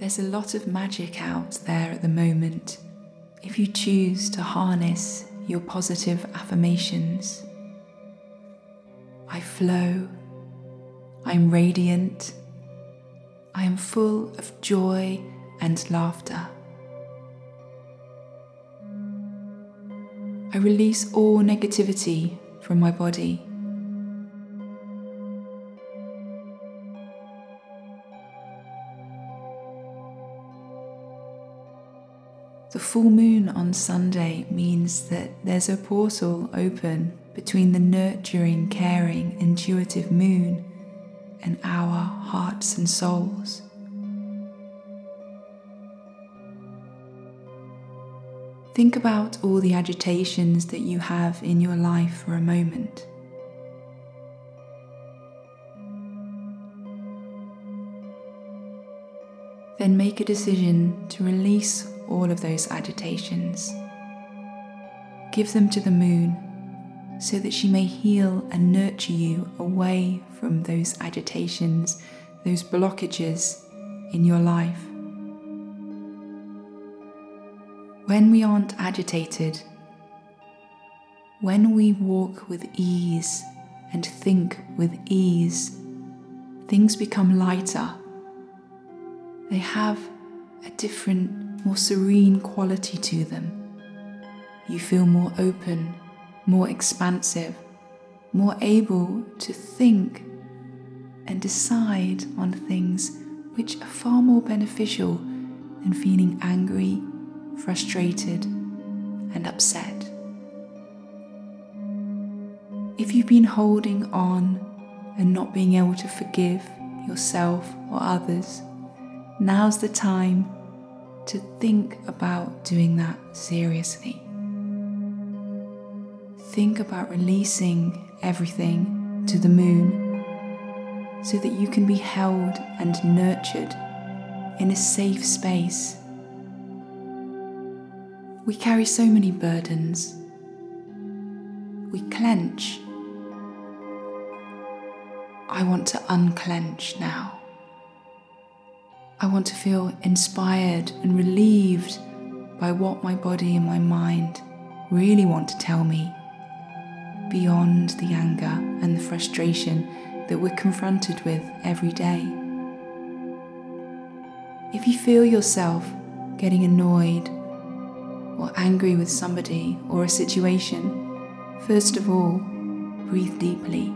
There's a lot of magic out there at the moment if you choose to harness your positive affirmations. I flow. I'm radiant. I am full of joy and laughter. I release all negativity from my body. The full moon on Sunday means that there's a portal open between the nurturing, caring, intuitive moon and our hearts and souls. Think about all the agitations that you have in your life for a moment. Then make a decision to release all of those agitations. Give them to the moon so that she may heal and nurture you away from those agitations, those blockages in your life. When we aren't agitated, when we walk with ease and think with ease, things become lighter. They have a different, more serene quality to them. You feel more open, more expansive, more able to think and decide on things which are far more beneficial than feeling angry, frustrated, and upset. If you've been holding on and not being able to forgive yourself or others, now's the time to think about doing that seriously. Think about releasing everything to the moon so that you can be held and nurtured in a safe space. We carry so many burdens. We clench. I want to unclench now. I want to feel inspired and relieved by what my body and my mind really want to tell me, beyond the anger and the frustration that we're confronted with every day. If you feel yourself getting annoyed or angry with somebody or a situation, first of all, breathe deeply.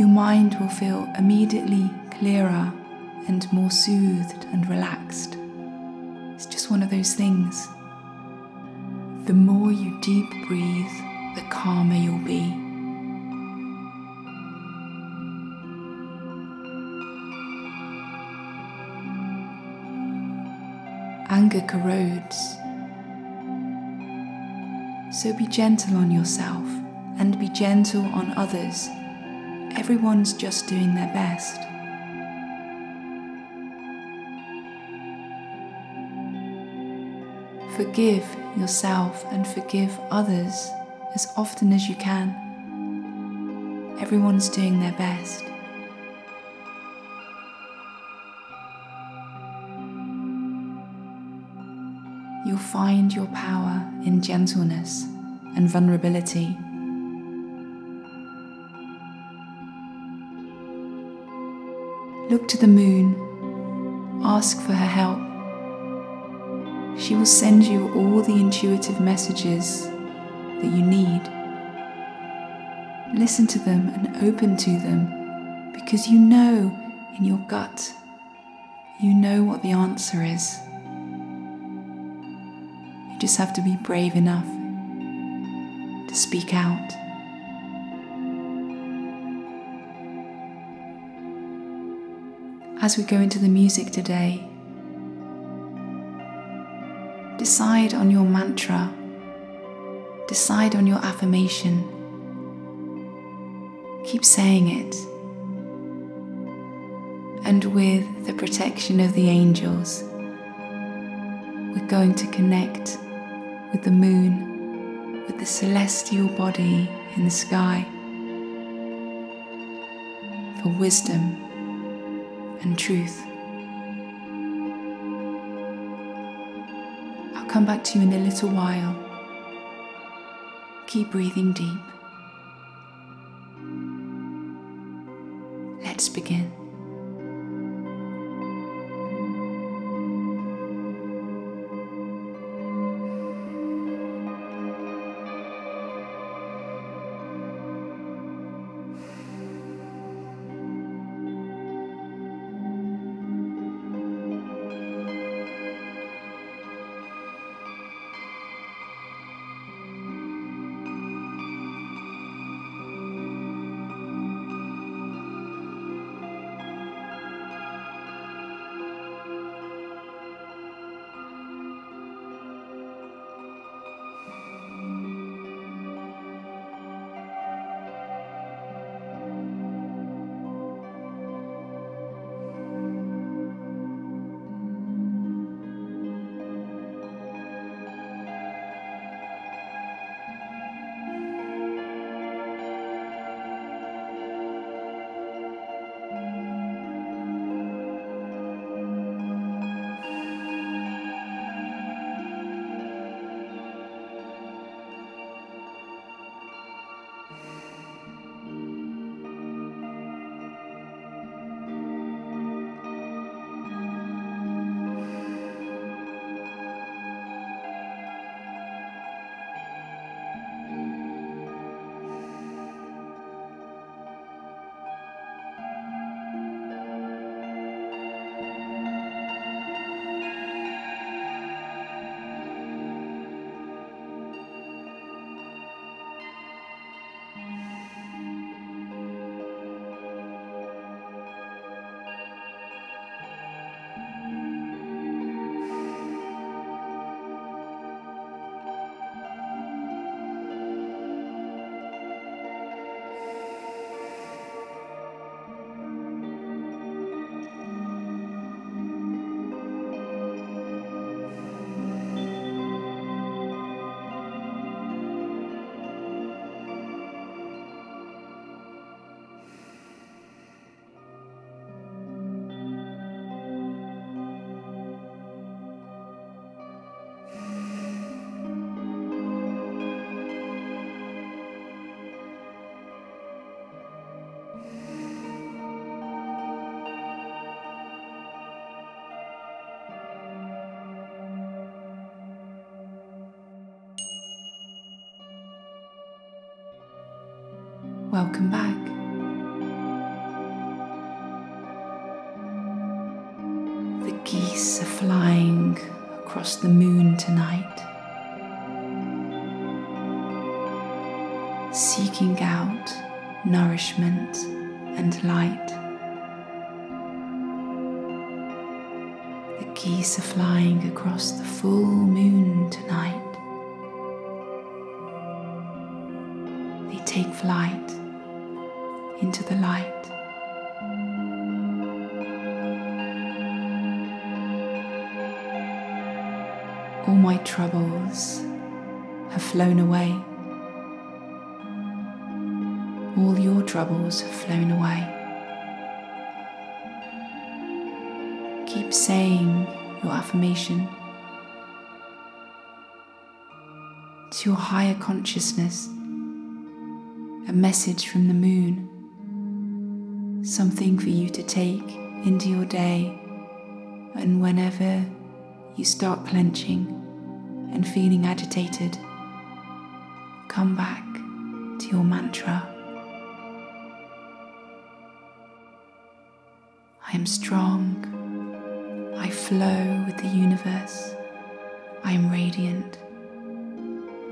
Your mind will feel immediately clearer and more soothed and relaxed. It's just one of those things. The more you deep breathe, the calmer you'll be. Anger corrodes. So be gentle on yourself and be gentle on others everyone's just doing their best. Forgive yourself and forgive others as often as you can. Everyone's doing their best. You'll find your power in gentleness and vulnerability. Look to the moon, ask for her help. She will send you all the intuitive messages that you need. Listen to them and open to them because you know in your gut, you know what the answer is. You just have to be brave enough to speak out. As we go into the music today, decide on your mantra decide on your affirmation. Keep saying it. And with the protection of the angels, we're going to connect with the moon, with the celestial body in the sky for wisdom and truth. I'll come back to you in a little while. Keep breathing deep. Let's begin. Welcome back. The geese are flying across the moon tonight, seeking out nourishment and light. The geese are flying across the full moon tonight. They take flight into the light. All my troubles have flown away. All your troubles have flown away. Keep saying your affirmation to your higher consciousness, a message from the moon something for you to take into your day. And whenever you start clenching and feeling agitated, come back to your mantra. I am strong. I flow with the universe. I am radiant.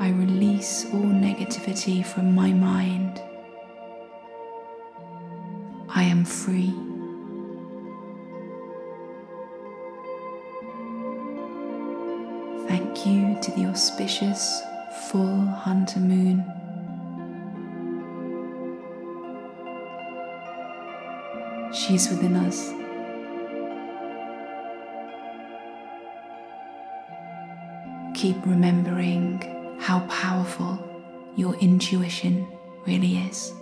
I release all negativity from my mind. I am free. Thank you to the auspicious full hunter moon. She's within us. Keep remembering how powerful your intuition really is.